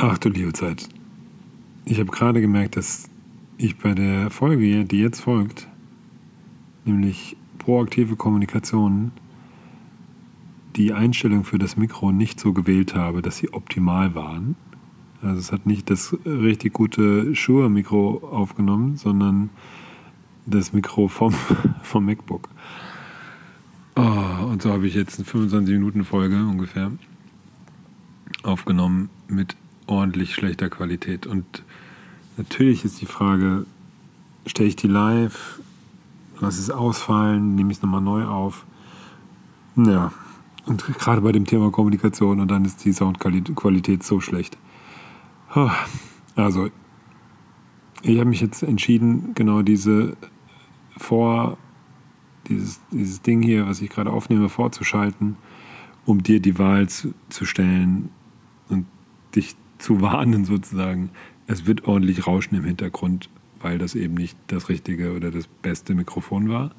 Ach du liebe Zeit. Ich habe gerade gemerkt, dass ich bei der Folge, die jetzt folgt, nämlich proaktive Kommunikation, die Einstellung für das Mikro nicht so gewählt habe, dass sie optimal waren. Also es hat nicht das richtig gute Shure-Mikro aufgenommen, sondern das Mikro vom, vom MacBook. Oh, und so habe ich jetzt eine 25 Minuten Folge ungefähr aufgenommen mit ordentlich schlechter Qualität. Und natürlich ist die Frage, stelle ich die live, lasse es ausfallen, nehme ich es nochmal neu auf. Ja, und gerade bei dem Thema Kommunikation und dann ist die Soundqualität so schlecht. Also, ich habe mich jetzt entschieden, genau diese vor, dieses, dieses Ding hier, was ich gerade aufnehme, vorzuschalten, um dir die Wahl zu, zu stellen und dich zu warnen sozusagen, es wird ordentlich rauschen im Hintergrund, weil das eben nicht das richtige oder das beste Mikrofon war.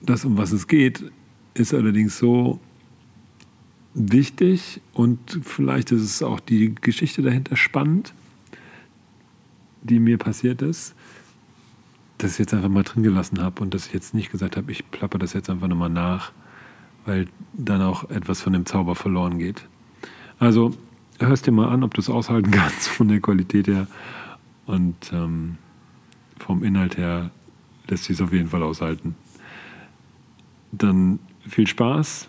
Das, um was es geht, ist allerdings so wichtig und vielleicht ist es auch die Geschichte dahinter spannend, die mir passiert ist, dass ich jetzt einfach mal drin gelassen habe und dass ich jetzt nicht gesagt habe, ich plapper das jetzt einfach nochmal nach, weil dann auch etwas von dem Zauber verloren geht. Also hörst dir mal an, ob du es aushalten kannst von der Qualität her. Und ähm, vom Inhalt her lässt sich es auf jeden Fall aushalten. Dann viel Spaß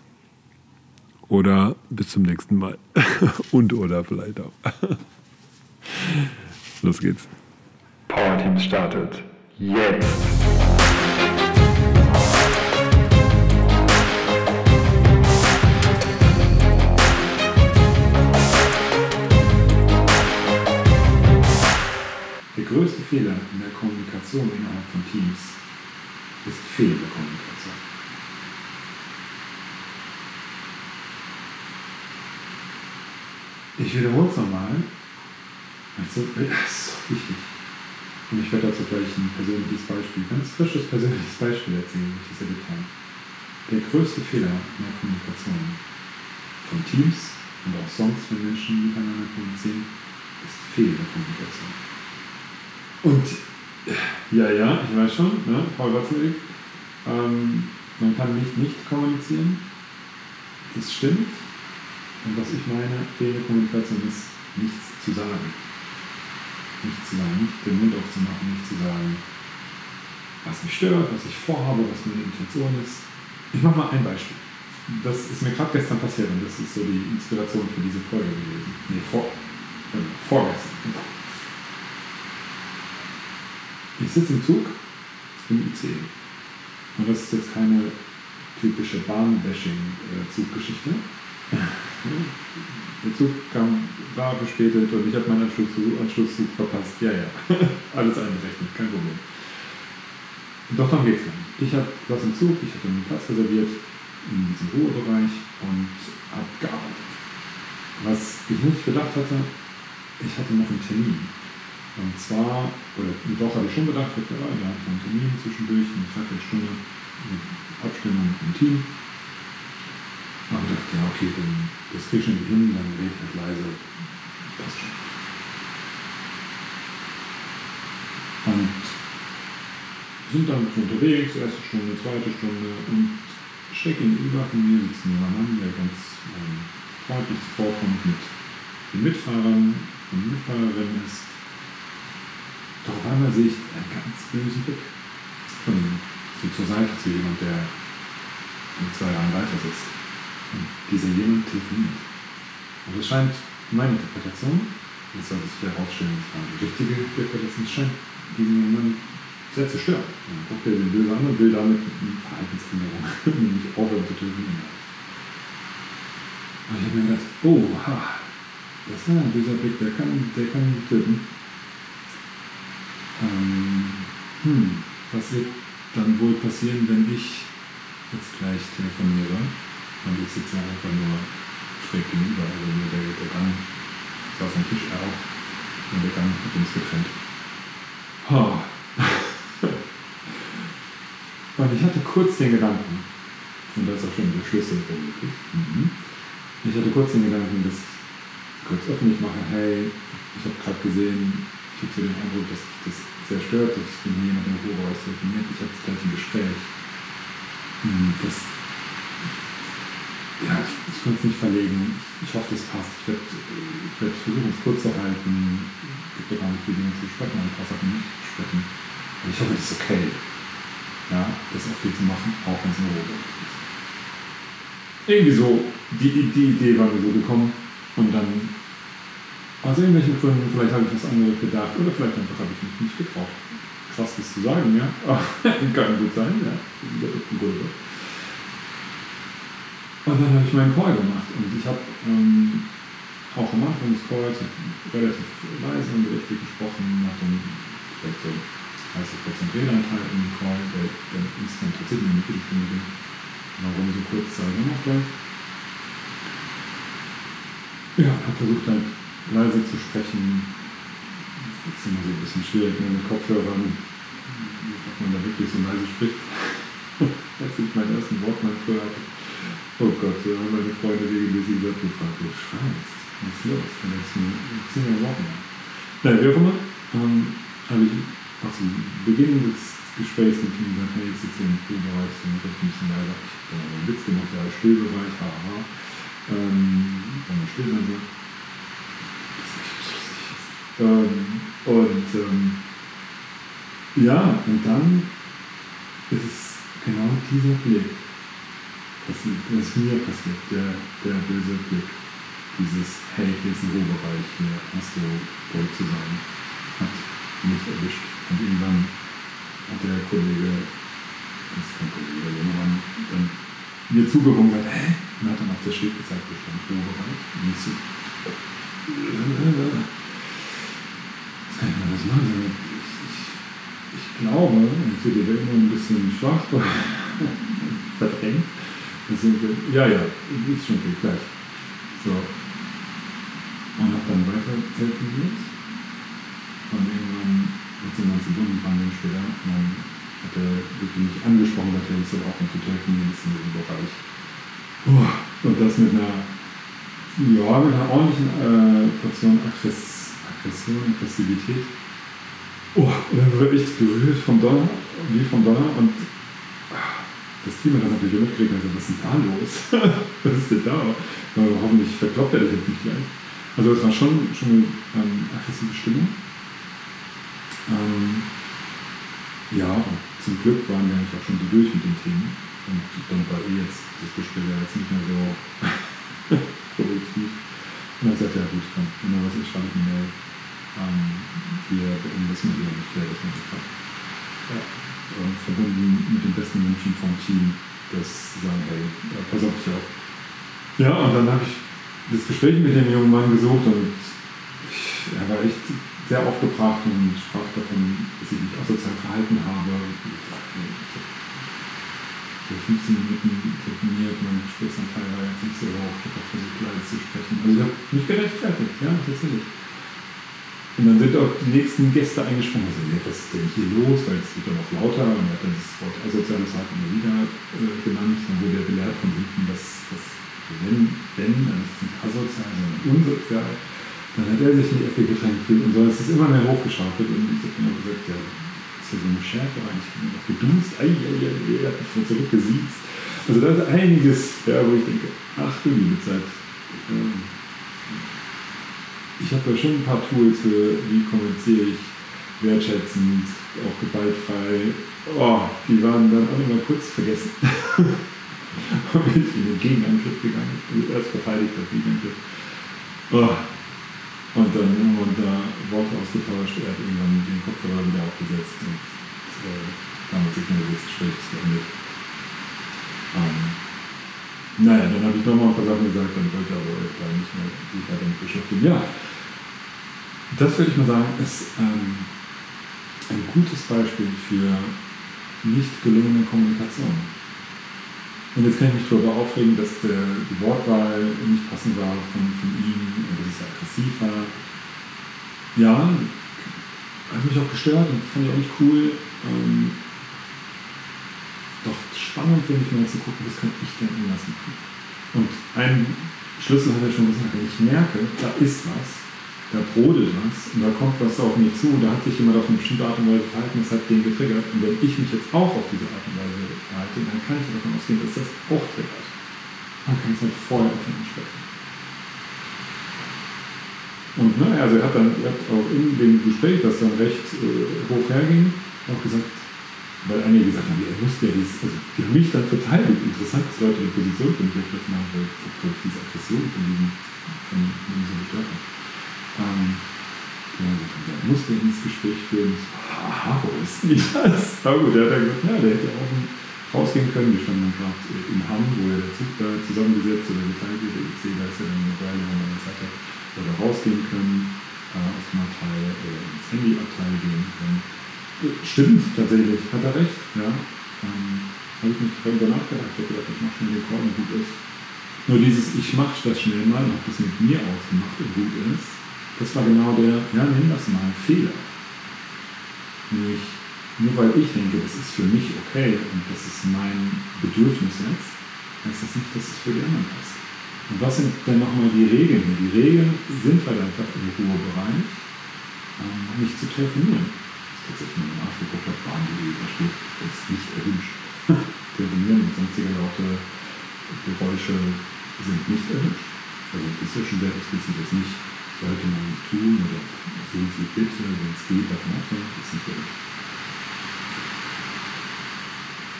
oder bis zum nächsten Mal. Und oder vielleicht auch. Los geht's. Power Team startet. Jetzt. Größte Fehler in der Kommunikation innerhalb von Teams ist fehlende Kommunikation. Ich wiederhole es nochmal. Also, das ist so wichtig. Und ich werde dazu gleich ein persönliches Beispiel, ganz frisches persönliches Beispiel erzählen, wie ich das erlebt habe. Der größte Fehler in der Kommunikation von Teams und auch sonst, wenn Menschen miteinander kommunizieren, ist fehlende Kommunikation. Und ja, ja, ich weiß schon, ne, Paul Watzlawick, ähm, man kann nicht nicht kommunizieren. Das stimmt. Und was ich meine, fehlende Kommunikation ist, nichts zu sagen. Nichts zu sagen, nicht den Mund aufzumachen, nicht zu sagen, was mich stört, was ich vorhabe, was meine Intention ist. Ich mache mal ein Beispiel. Das ist mir gerade gestern passiert und das ist so die Inspiration für diese Folge gewesen. Nee, vor, äh, vorgestern. Ich sitze im Zug, im IC. Und das ist jetzt keine typische Bahnbashing-Zuggeschichte. Der Zug kam, war verspätet und ich habe meinen Anschlusszug, Anschlusszug verpasst. Ja, ja, alles einberechnet, kein Problem. Doch dann geht's dann. Ich habe was im Zug, ich hatte einen Platz reserviert in diesem Ruhebereich und habe gearbeitet. Was ich nicht bedacht hatte, ich hatte noch einen Termin und zwar, oder doch habe ich schon gedacht, da hatte ich einen Termin zwischendurch, eine Dreiviertelstunde mit Abstimmung mit dem Team. Und dachte, ja, okay, dann, das kriege ich schon hin, dann rede ich halt leise. Passt schon. Und sind dann unterwegs, erste Stunde, zweite Stunde und schräg gegenüber von mir sitzt ein junger Mann, der ganz ähm, freundlich zuvorkommt mit den Mitfahrern und Mitfahrerinnen ist doch auf einmal sehe ich einen ganz bösen Blick von ihm. So zur Seite zu jemand, der in zwei Jahren weiter sitzt. Und dieser jemand telefoniert. Und es scheint meine Interpretation, das sollte sich herausstellen, das war die richtige Interpretation, scheint diesen jungen sehr zu stören. Dann guckt er den böse an und will damit eine Verhaltensänderung, nämlich aufhören zu telefonieren. Und ich habe mir gedacht, oh, ha, das ist ein böser Blick, der kann, der kann töten ähm, hm, was wird dann wohl passieren, wenn ich jetzt gleich telefoniere und ich sitze einfach nur schräg gegenüber, also nur der, der Gang saß am Tisch er auch und der Gang hat uns getrennt. Oh. und ich hatte kurz den Gedanken, und da ist auch schon der Schlüssel vermutlich, mhm. ich hatte kurz den Gedanken, dass kurz öffentlich mache, hey, ich habe gerade gesehen, ich habe so den Eindruck, dass das sehr stört, dass wenn hier jemand im Ruhebereich telefoniert, ich habe jetzt gleich ein Gespräch. Hm, das, ja, ich, konnte es nicht verlegen. Ich, hoffe, das passt. Ich werde werd versuchen, es kurz zu halten. Es gibt ja gar nicht viele Dinge zu sprechen, ein paar Sachen nicht zu sprechen. Aber ich hoffe, das ist okay. Ja, das auch viel zu machen, auch wenn es ein Ruhebereich ist. Irgendwie so, die, die Idee war mir so gekommen und dann aus irgendwelchen Gründen, vielleicht habe ich was anderes gedacht oder vielleicht einfach habe ich mich nicht getraut. Krass, das zu sagen, ja. Kann gut sein, ja. Und dann habe ich meinen Call gemacht und ich habe ähm, auch am Anfang des Calls relativ leise und richtig gesprochen, nach dem vielleicht so 30% Redeanteil im Call, der, der instant tatsächlich eine Viertelstunde ging. Warum so kurz, sage ich noch gleich. Ja, habe versucht halt leise zu sprechen. Das ist immer so ein bisschen schwierig ne, mit Kopfhörern, ob man da wirklich so leise spricht. Als ich meinen ersten Wortmann früher hatte. Oh Gott, da haben meine Freunde regelmäßig gesagt, du fragst, du schreist. Was ist los? Und jetzt ziehen wir Wortmann. Naja, wie auch immer, ähm, habe ich auch zu Beginn des Gesprächs mit ihm gesagt, hey, ich sitze im Poolbereich, dann wird ein bisschen leiser. Ich habe einen Witz gemacht, ja, Stillbereich, haha. Ähm, dann still sein soll. Ähm, und ähm, ja, und dann ist es genau dieser Blick, was, was mir passiert, der, der böse Blick. Dieses, hey, hier ist ein Ruhebereich, hier hast du ruhig zu sein, hat mich erwischt. Und irgendwann hat der Kollege, das ist kein Kollege, der junge Mann, dann mir zugewunken hat, hä? Und hat dann auf das Schild gezeigt, stand Ruhebereich. Und ich so, das machen? Ich, ich, glaube, ich sehe die Welt nur ein bisschen schwach verdrängt. Deswegen, ja, ja, ist schon viel gleich. So. Und habe dann weiter telefoniert. Und irgendwann, jetzt sind wir uns gebunden, ein paar Minuten später, und dann hat er wirklich mich angesprochen, dass er ich soll aufhören zu telefonieren, ist in diesem Bereich. Und das mit einer, ja, mit einer ordentlichen äh, Portion Aggress Aggression, Aggressivität. Oh, dann wurde ich gerührt vom Donner, wie vom Donner und ah, das Team hat das natürlich mitgekriegt, also was ist denn da los? was ist denn da? Aber hoffentlich verkloppt er das jetzt nicht gleich. Also es war schon, schon eine ähm, aggressive Stimmung. Ähm, ja, zum Glück waren wir eigentlich auch schon so durch mit den Themen. Und dann war eh jetzt das Gespräch jetzt nicht mehr so produktiv. Und dann sagt er, ja gut, komm, da was ist, schreibe ich eine Mail ähm, wir beenden das mit ihrem mit ja. Und verbunden mit den besten Menschen vom Team, das sagen, hey, pass auf dich auf. Ja, und dann habe ich das Gespräch mit dem jungen Mann gesucht und ich, er war echt sehr aufgebracht und sprach davon, dass ich mich asozial verhalten habe. Ich habe 15 Minuten telefoniert, mein Gesprächsanteil war jetzt nicht so hoch, ich habe auch versucht, leise zu sprechen. Also ich habe mich gerechtfertigt, ja, tatsächlich. Und dann sind auch die nächsten Gäste eingesprungen. Also, ja, was ist denn hier los? Weil es wird dann auch lauter und er hat dann das Wort asoziales Verhalten immer wieder äh, genannt. Dann wurde er belehrt von hinten, dass, dass wenn, wenn, dann ist es nicht asozial, sondern unsozial. Dann hat er sich in die Ecke gefühlt und so ist es immer mehr hochgeschaukelt. Und ich habe immer gesagt, ja, ist ja so eine Schärfe eigentlich. Ich bin noch gedust, ei, ei, ei, ei, hat mich zurückgesiezt. Also da ist einiges, ja, wo ich denke, ach du liebe Zeit. Ähm, ich habe da schon ein paar Tools für, wie kommuniziere ich wertschätzend, auch gewaltfrei. Oh, die waren dann auch immer kurz vergessen. und bin ich in den Gegenangriff gegangen. Also erst verteidigt der Gegenangriff. Oh. Und dann haben wir da Worte ausgetauscht. Er hat irgendwann den Kopfhörer wieder aufgesetzt und äh, damit signalisiert das Gespräch beendet. Ähm, naja, dann habe ich nochmal ein paar Sachen gesagt, dann wollte er aber jetzt nicht mehr sich damit beschäftigen. Ja, das würde ich mal sagen, ist ähm, ein gutes Beispiel für nicht gelungene Kommunikation. Und jetzt kann ich mich darüber aufregen, dass der, die Wortwahl nicht passend war von, von ihm und dass es aggressiv war. Ja, hat mich auch gestört und fand ich auch nicht cool. Ähm, doch spannend finde ich mal zu gucken, was kann ich denn anders machen. Und ein Schlüssel hat er schon gesagt, wenn ich merke, da ist was, da brodelt was und da kommt was auf mich zu und da hat sich jemand auf eine bestimmte Art und Weise verhalten, das hat den getriggert. Und wenn ich mich jetzt auch auf diese Art und Weise verhalte, dann kann ich davon ausgehen, dass das auch triggert. Man kann es halt vorher offen ansprechen. Und ne, also er hat dann er hat auch in dem Gespräch, das dann recht äh, hoch herging, auch gesagt, weil einige gesagt haben, er musste ja dieses, also die haben mich dann verteidigt. Interessant, dass Leute die Position für mich ergriffen haben, weil ich diese Aggression von diesem, von, von diesem gestört habe. Ähm, ja, er musste ins Gespräch führen. Aha, wo ist denn das? Aber gut, der hat ja gesagt, ja, der hätte auch rausgehen können. Wir standen dann gerade in Hamm, wo ja der Zug da zusammengesetzt oder geteilt wird. Der IC, da ist ja dann eine Weile, wo man Zeit hat, oder rausgehen können, äh, aus dem Abteil oder ins Handyabteil gehen können. Stimmt, tatsächlich, hat er recht. Ja. Ähm, habe ich nicht darüber nachgedacht. Ich habe gedacht, ich mache schnell den Call und gut ist. Nur dieses, ich mache das schnell mal und habe das mit mir ausgemacht und gut ist, das war genau der, ja, nimm das mal, Fehler. Nämlich, nur weil ich denke, das ist für mich okay und das ist mein Bedürfnis jetzt, heißt das nicht, dass es für die anderen passt. Und was sind denn nochmal die Regeln? Die Regeln sind halt einfach im Ruhebereich, ähm, nicht zu telefonieren tatsächlich mal nachgeguckt habe, Bahn.de, da steht, ist nicht erwünscht. Telefonieren und sonstige laute Geräusche sind nicht erwünscht. Also das ist schon sehr explizit, das nicht sollte man nicht tun oder sehen Sie bitte, wenn es geht, davon absehen, ist nicht erwünscht.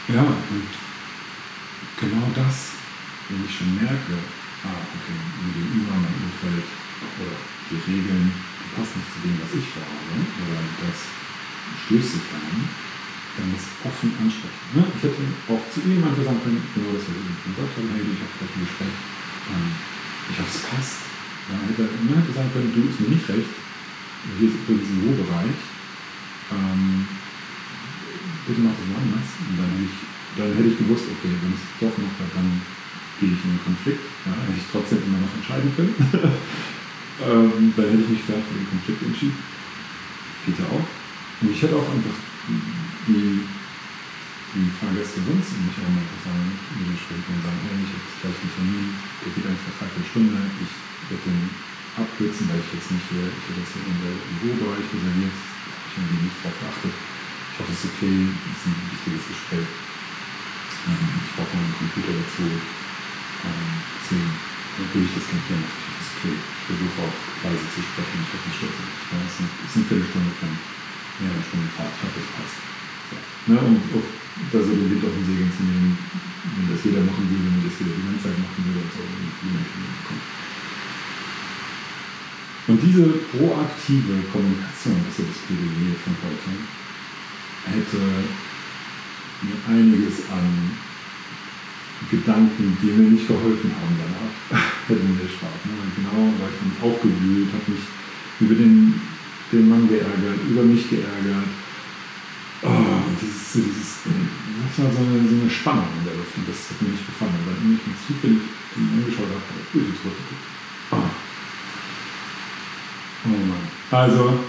Ja, und genau das, wenn ich schon merke, ah, okay, mir gegenüber mein Umfeld oder die Regeln, die passen nicht zu dem, was ich vorhabe, oder das Stöße kann, dann das offen ansprechen. Ne? Ich hätte auch zu ihm einfach sagen können, genau das, was ich gesagt habe, hey, ich habe gleich ein Gespräch, ähm, ich hoffe, es passt. Dann hätte er ne, sagen können, du ist mir nicht recht, hier ist übrigens ein Ruhebereich, ähm, bitte mach das mal anders. Und dann hätte ich, dann hätte ich gewusst, okay, wenn ich es doch mache, dann gehe ich in den Konflikt. Ja, hätte ich trotzdem immer noch entscheiden können. ähm, dann hätte ich mich klar für den Konflikt entschieden. Geht ja auch. Und ich hätte auch einfach die, die Fahrgäste sonst mich auch mal einfach sagen, dem Gespräch und sagen, hey, ich habe gleich einen Termin, der geht eigentlich eine Dreiviertelstunde, ich werde den abkürzen, weil ich jetzt nicht hier, ich habe jetzt hier in der Bürobereich reserviert, habe ich irgendwie nicht drauf geachtet. Ich hoffe, es ist okay, es ist ein wichtiges Gespräch. Ähm, ich brauche noch einen Computer dazu. Ähm, deswegen würde ich das gerne hier machen. Ich hoffe, es okay. Ich versuche auch leise zu sprechen, ich hoffe, es stört. Es ist eine Viertelstunde von ja, schon Fahrt, ich passt. Ne, um auch da so den Wind auf den Segeln zu nehmen, wenn das jeder machen würde, wenn das jeder die ganze Zeit machen würde und so, und die Menschen kommen. Und diese proaktive Kommunikation, das ist das Plädoyer von heute, hätte mir einiges an Gedanken, die mir nicht geholfen haben danach, hätten mir erspart. Ne? Genau, weil ich dann aufgewühlt, habe mich über den den Mann geärgert, über mich geärgert. Oh, dieses, dieses, das war so eine, so eine Spannung in der Luft und das hat mir nicht gefallen, weil ich mich zufällig angeschaut habe, er böse zurückgeguckt. Oh. oh Mann. Also,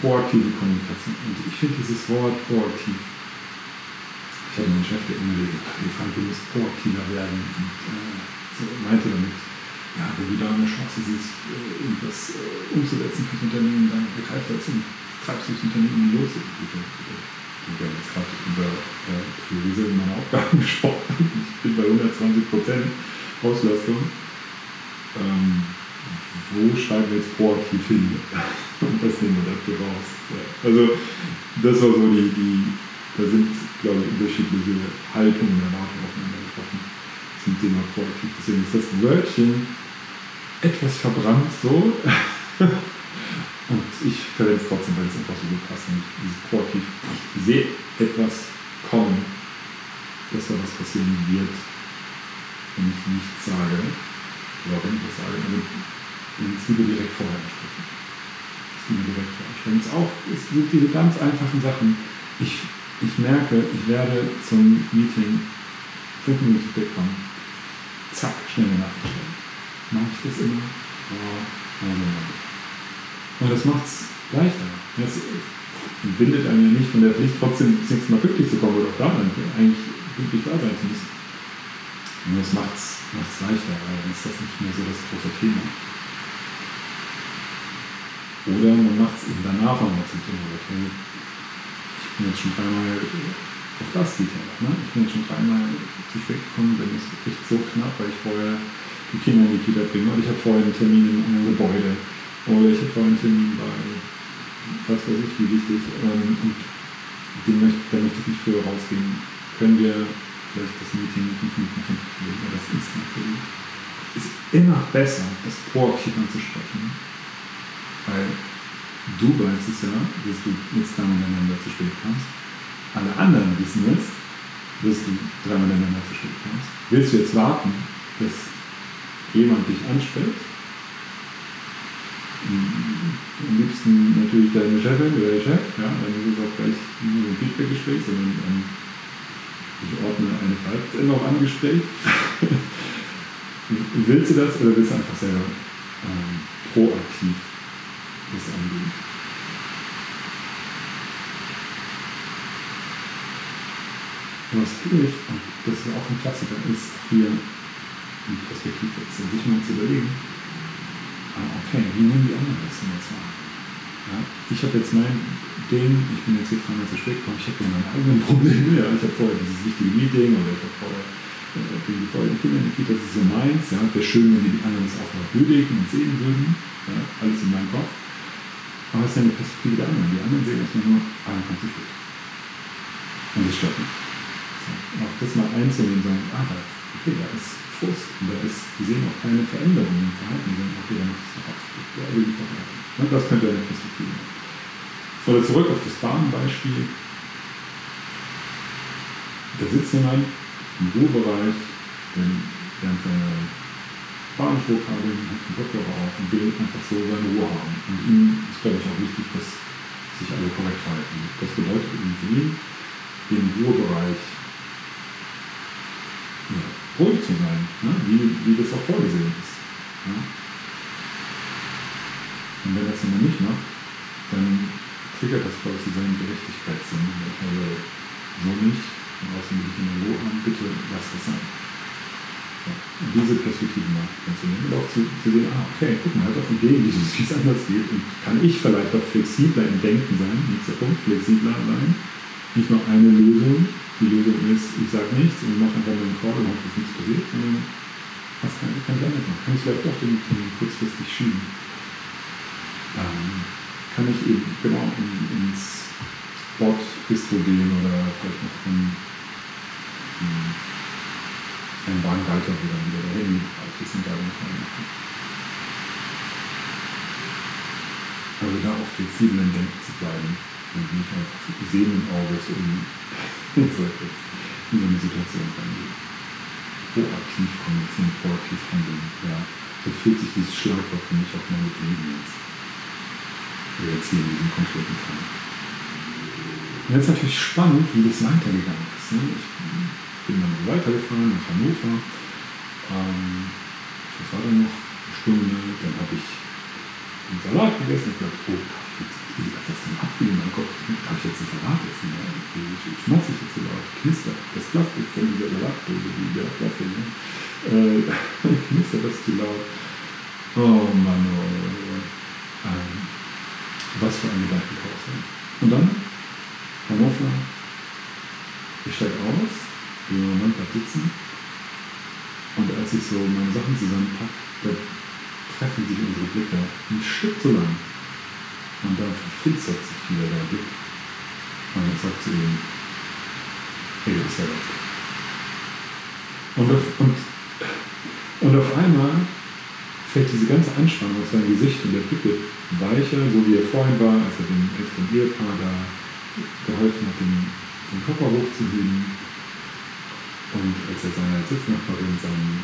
proaktive Kommunikation. Und ich finde dieses Wort proaktiv, ich habe meinen Chef geändert, ich fand, du musst proaktiver werden und äh, so meinte damit, ja, wenn du da eine Chance siehst, äh, irgendwas äh, umzusetzen fürs Unternehmen, dann ergreif das und treibst du das Unternehmen los. Wir haben jetzt gerade über äh, Priorisieren meiner Aufgaben gesprochen. Ich bin bei 120 Prozent Auslastung. Ähm, wo schreiben wir jetzt proaktiv hin? Und was nehmen wir dafür raus? Ja. Also, das war so die, die, da sind, glaube ich, unterschiedliche Haltungen, Erwartungen aufeinander getroffen zum Thema proaktiv. Deswegen ist das Wörtchen etwas verbrannt so. Und ich verwende es trotzdem, weil es einfach so gut passt. Und dieses proaktiv, ich sehe etwas kommen, dass da was passieren wird, wenn ich nichts sage. Oder wenn ich was sage, ich es lieber direkt vorher ansprechen. Es lieber direkt vorher ansprechen. Es, auch, es sind diese ganz einfachen Sachen. Ich, ich merke, ich werde zum Meeting fünf Minuten spät kommen. Zack, schnell eine Nachricht stellen mache ich das immer. Oh, Und das macht es leichter. Das entbindet einen ja nicht von der Pflicht, trotzdem das nächste Mal pünktlich zu kommen oder auch da dann eigentlich pünktlich da sein zu müssen. Und das macht es leichter, weil dann ist das nicht mehr so das große Thema. Oder man macht es eben danach auch noch zum Thema. Ich bin jetzt schon dreimal, auch das geht ja noch, ne? Ich bin jetzt schon dreimal zu spät gekommen, dann ist es echt so knapp, weil ich vorher die Kinder in die Kita bringe. Und ich habe vorher einen Termin in einem Gebäude. Oder ich habe vorher einen Termin bei was weiß ich, wie wichtig. Ähm, und den möchte, da möchte ich nicht früher rausgehen. Können wir vielleicht das Meeting fünf Minuten verlegen oder das Instant verlegen? Ist immer besser, das proaktiv anzusprechen. Weil du weißt es ja, dass du jetzt dreimal miteinander zu spät kommst. Alle anderen wissen es, dass du dreimal miteinander zu spät kommst. Willst du jetzt warten, dass jemand dich anspricht? am liebsten natürlich deine Chefin oder der Chef, ja, dann ist es auch gleich nur ein Feedback-Gespräch, sondern ähm, ich ordne eine Verhaltensänderung an Gespräch. willst du das oder willst du einfach selber ähm, proaktiv das angehen? Was und das ist auch ein Klassiker, ist hier ein Perspektivwechsel, sich mal zu überlegen, ah, okay, wie nehmen die anderen das denn jetzt wahr? Ja, ich habe jetzt mein Ding, ich bin jetzt hier dreimal zu spät gekommen, ich habe ja meine eigenen Probleme, ja, ich habe vorher dieses wichtige Meeting oder ich habe vorher äh, die die Kinder in die Kita, das ist so meins, ja, wäre schön, wenn die anderen das auch noch würdigen und sehen würden, ja, alles in meinem Kopf. Aber es ist ja eine Perspektive der anderen. Die anderen sehen erstmal nur, ah, kommt zu spät. Und das stört mich. So, auch das mal einzunehmen und sagen, ah, okay, da ist Frust. Und da ist, die sehen auch keine Veränderung im Verhalten. Macht es doch absolut. Ja, will ich doch machen. Ne, das könnte eine Perspektive sein. So, zurück auf das Bahnbeispiel. Da sitzt jemand im Ruhebereich, der während seiner Bahnhofvokabel hat den Kopfhörer auf und will einfach so seine Ruhe haben. Und ihm ist, glaube ich, auch wichtig, dass sich alle korrekt verhalten. Das bedeutet ihn, den Ruhebereich ruhig zu sein, ne? wie, wie das auch vorgesehen ist. Ja? Und wenn das jemand nicht macht, dann triggert das quasi seinen Gerechtigkeitssinn. Also so nicht, und außerdem will ich in Ruhe haben, bitte lass das sein. Ja. Diese Perspektive mal anzunehmen und auch zu, zu sehen, ah, okay, guck mal, hat auch Ideen, wie es anders geht. Und kann ich vielleicht auch flexibler im Denken sein, nächster Punkt, flexibler sein. Nicht nur eine Lösung, die Lösung ist, ich sage nichts und mache einfach nur einen Call und hoffe, dass nichts passiert, was kann, kann ich anders machen? Kann ich vielleicht doch den, den kurzfristig schieben? Ähm, kann ich eben genau in, ins Bot Bistro gehen oder vielleicht noch in, in einen Wagen weiter oder wieder dahin, als ich es da nicht machen. Also da auch flexibel im Denken zu bleiben und nicht einfach sehenden Auges um in so eine Situation reingehen. Proaktiv kommunizieren, proaktiv handeln. Ja. So fühlt sich dieses Schlagwort für mich auch mal mit Leben jetzt. Oder jetzt hier in diesem konkreten Fall. Und jetzt natürlich spannend, wie das weitergegangen ist. Ne? Ich bin dann weitergefahren nach Hannover. Ähm, was war dann noch? Eine Stunde. Dann habe ich einen Salat gegessen. Ich dachte, oh, wie hat das denn abgehen in meinem Kopf? Darf ich jetzt Salat essen? Ja, ich schmatze ich jetzt so laut, knistert. Das Plastik von dieser Salatdose, die der Plastik, ne? äh, knistert das zu laut. Oh Mann, oh, oh, oh. Ähm, was für ein Gedankenkarussell. Und dann, Hannover, ich steige aus, die Mann bleibt sitzen. Und als ich so meine Sachen zusammenpacke, da treffen sich unsere Blicke ein Stück zu lang. Und dann verfinstert sich wieder der Blick. Und er sagt zu ihm, hey, du bist ja weg. Und auf, und, und auf einmal fällt diese ganze Anspannung aus seinem Gesicht und der Blicke weicher, so wie er vorhin war, als er dem älteren Ehepaar da geholfen hat, den, den Koffer hochzuheben. Und als er seiner Sitznachbarin seinen,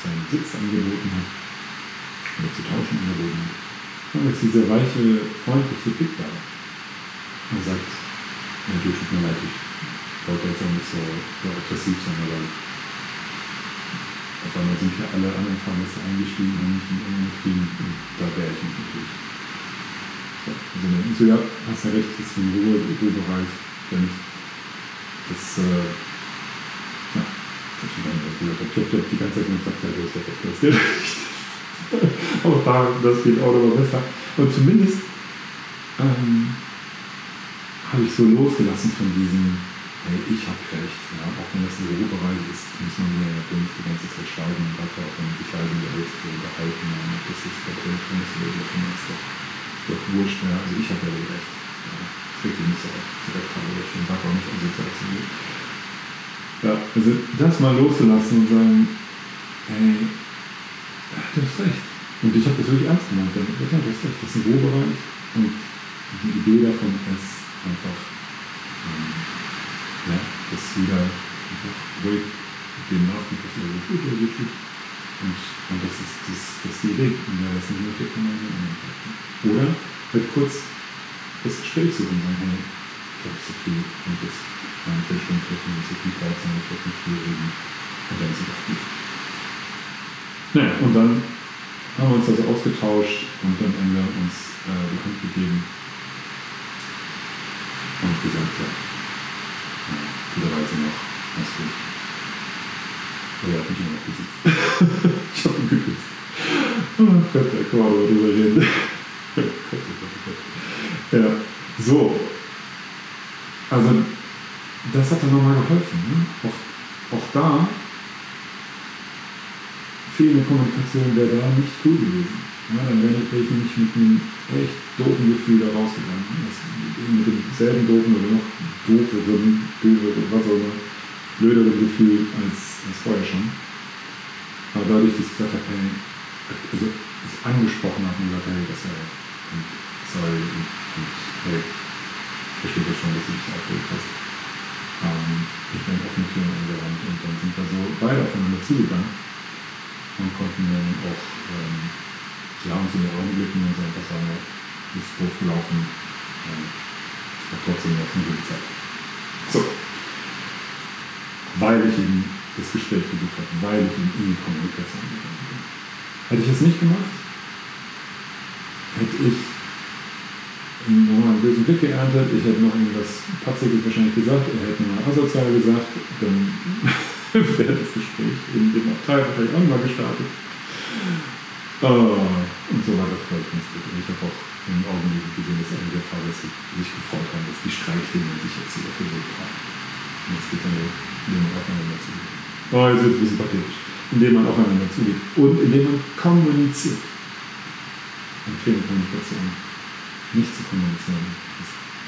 seinen Sitz angeboten hat, oder zu tauschen angeboten hat, und ist dieser weiche, freundliche Blick da. Er sagt, ja, du tut mir leid, ich wollte jetzt auch nicht so, so aggressiv sein, aber auf einmal sind hier alle anderen Fahrgäste eingestiegen und nicht in irgendeinen Kriegen und da wäre ich mich natürlich. So, also dann so, ja, hast ja recht, das ist Ruhe, Ruhebereich, wenn ich das, äh, ja, Und dann habe ich gesagt, ich habe die ganze Zeit gesagt, ja, du hast ja recht, du hast ja. Auch da, das geht auch noch besser. Und zumindest ähm, habe ich so losgelassen von diesem, hey, ich habe recht. Ja, auch wenn das ein Bürobereich ist, muss man mir nicht die ganze Zeit schreiben und dafür auch wenn leise unterhält, so unterhalten. Ja, ob das jetzt per Telefon ist oder wie doch, ist doch wurscht. Ja, also ich habe ja recht. Ja, das regt mich nicht so auf. Zurecht habe ich schon, sage auch nicht, also jetzt Ja, also das mal loszulassen und sagen, hey, du hast recht. Und ich habe das wirklich ernst gemeint. Das ist ein Bürobereich und die Idee davon ist einfach, ähm, ja, dass jeder einfach ruhig dem nachdenkt, was er so tut oder so tut. Und, und das, ist, das, das ist die Idee. Und wer das nicht möchte, kann man dann Oder halt kurz das Gespräch suchen und sagen, hey, ich glaube, es ist okay, wenn ich jetzt eine Viertelstunde treffen, das wird nicht laut sein, ich werde nicht viel reden. Und dann ist es auch gut. Naja, und dann haben wir uns also ausgetauscht und am Ende uns äh, die Hand gegeben und gesagt, ja, ja gute Reise noch, alles gut. Aber er hat mich immer noch gesitzt. ich habe ihn geküsst. Oh Gott, da kann man aber drüber reden. Gott, oh Gott, oh Gott. Ja, so. Also, das hat dann nochmal geholfen. Ne? Auch, auch da, fehlende Kommunikation wäre da nicht cool gewesen. Ja, dann wäre ich nämlich mit einem echt doofen Gefühl da rausgegangen. Das, mit demselben doofen oder noch dooferen, dooferen, was auch immer, blöderen Gefühl als, als vorher schon. Aber dadurch, dass ich gesagt habe, hey, also es angesprochen habe und gesagt, hey, das ist ja und und, hey, ich verstehe das schon, dass du dich aufgeregt hast. Ähm, ich bin offene Türen eingerannt und dann sind wir so beide aufeinander zugegangen und konnten dann auch ähm, ja, uns in die Augen blicken und sagen, ja, ist doof gelaufen, ähm, aber trotzdem noch eine gute Zeit. So. Weil ich eben das Gespräch gesucht habe, weil ich eben in die Kommunikation gegangen bin. Hätte ich es nicht gemacht, hätte ich nochmal einen bösen Blick geerntet, ich hätte noch irgendwas Patziges wahrscheinlich gesagt, er hätte mal asozial gesagt, dann wäre das Gespräch in dem Abteil wahrscheinlich auch mal gestartet. Uh, und so war das vielleicht ganz gut. Und ich habe auch in den Augen gesehen, dass einige Fahrer sich, gefreut haben, dass die Streicheln sich jetzt wieder so haben. Und das geht dann ja, indem man aufeinander zugeht. Oh, wird es ein bisschen pathetisch. Indem man aufeinander zugeht und indem man kommuniziert. Eine Fehlerkommunikation. Nicht zu kommunizieren.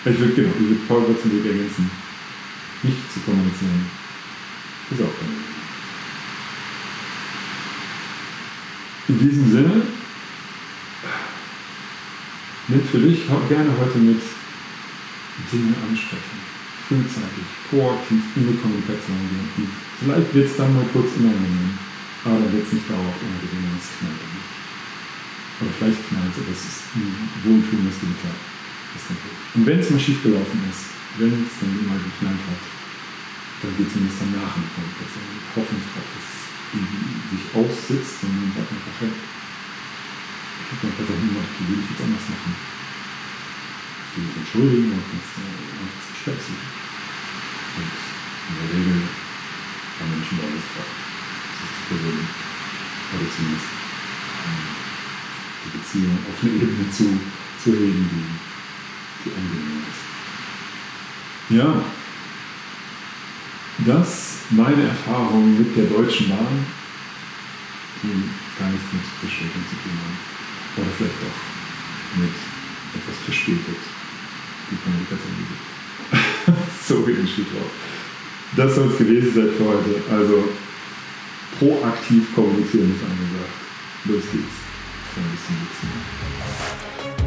Ich würde, genau, ich würde Paul Götzenweg ergänzen. Nicht zu kommunizieren. Dann. In diesem Sinne, nimm für dich gerne heute mit Dinge ansprechen. Frühzeitig, proaktiv in die Kommunikation gehen. Und vielleicht wird es dann mal kurz unangenehm, aber dann wird es nicht dauerhaft unangenehm, wenn es knallt. Oder vielleicht knallt es, aber es ist ein wohltuendes Gewitter. Und wenn es mal schief gelaufen ist, wenn es dann mal geknallt hat, dann geht es zumindest danach in die Kommunikation. Ich hoffe nicht drauf, dass es sich aussitzt, sondern sagt einfach, hey, ich habe einfach Sachen gemacht, die will ich jetzt anders machen. Ich will mich entschuldigen und das Gespräch suchen. Und in der Regel haben Menschen da alles drauf, sich zu versöhnen. Oder zumindest ähm, die Beziehung auf eine Ebene zu, zu heben, die, die angenehm ist. Ja, das meine Erfahrung mit der Deutschen Bahn, die gar nichts mit Verspätung zu tun haben. Oder vielleicht auch mit etwas verspätet die Kommunikation gibt. so wie den steht drauf. Das soll es gewesen sein für heute. Also proaktiv kommunizieren ist angesagt. Los geht's. Bis zum.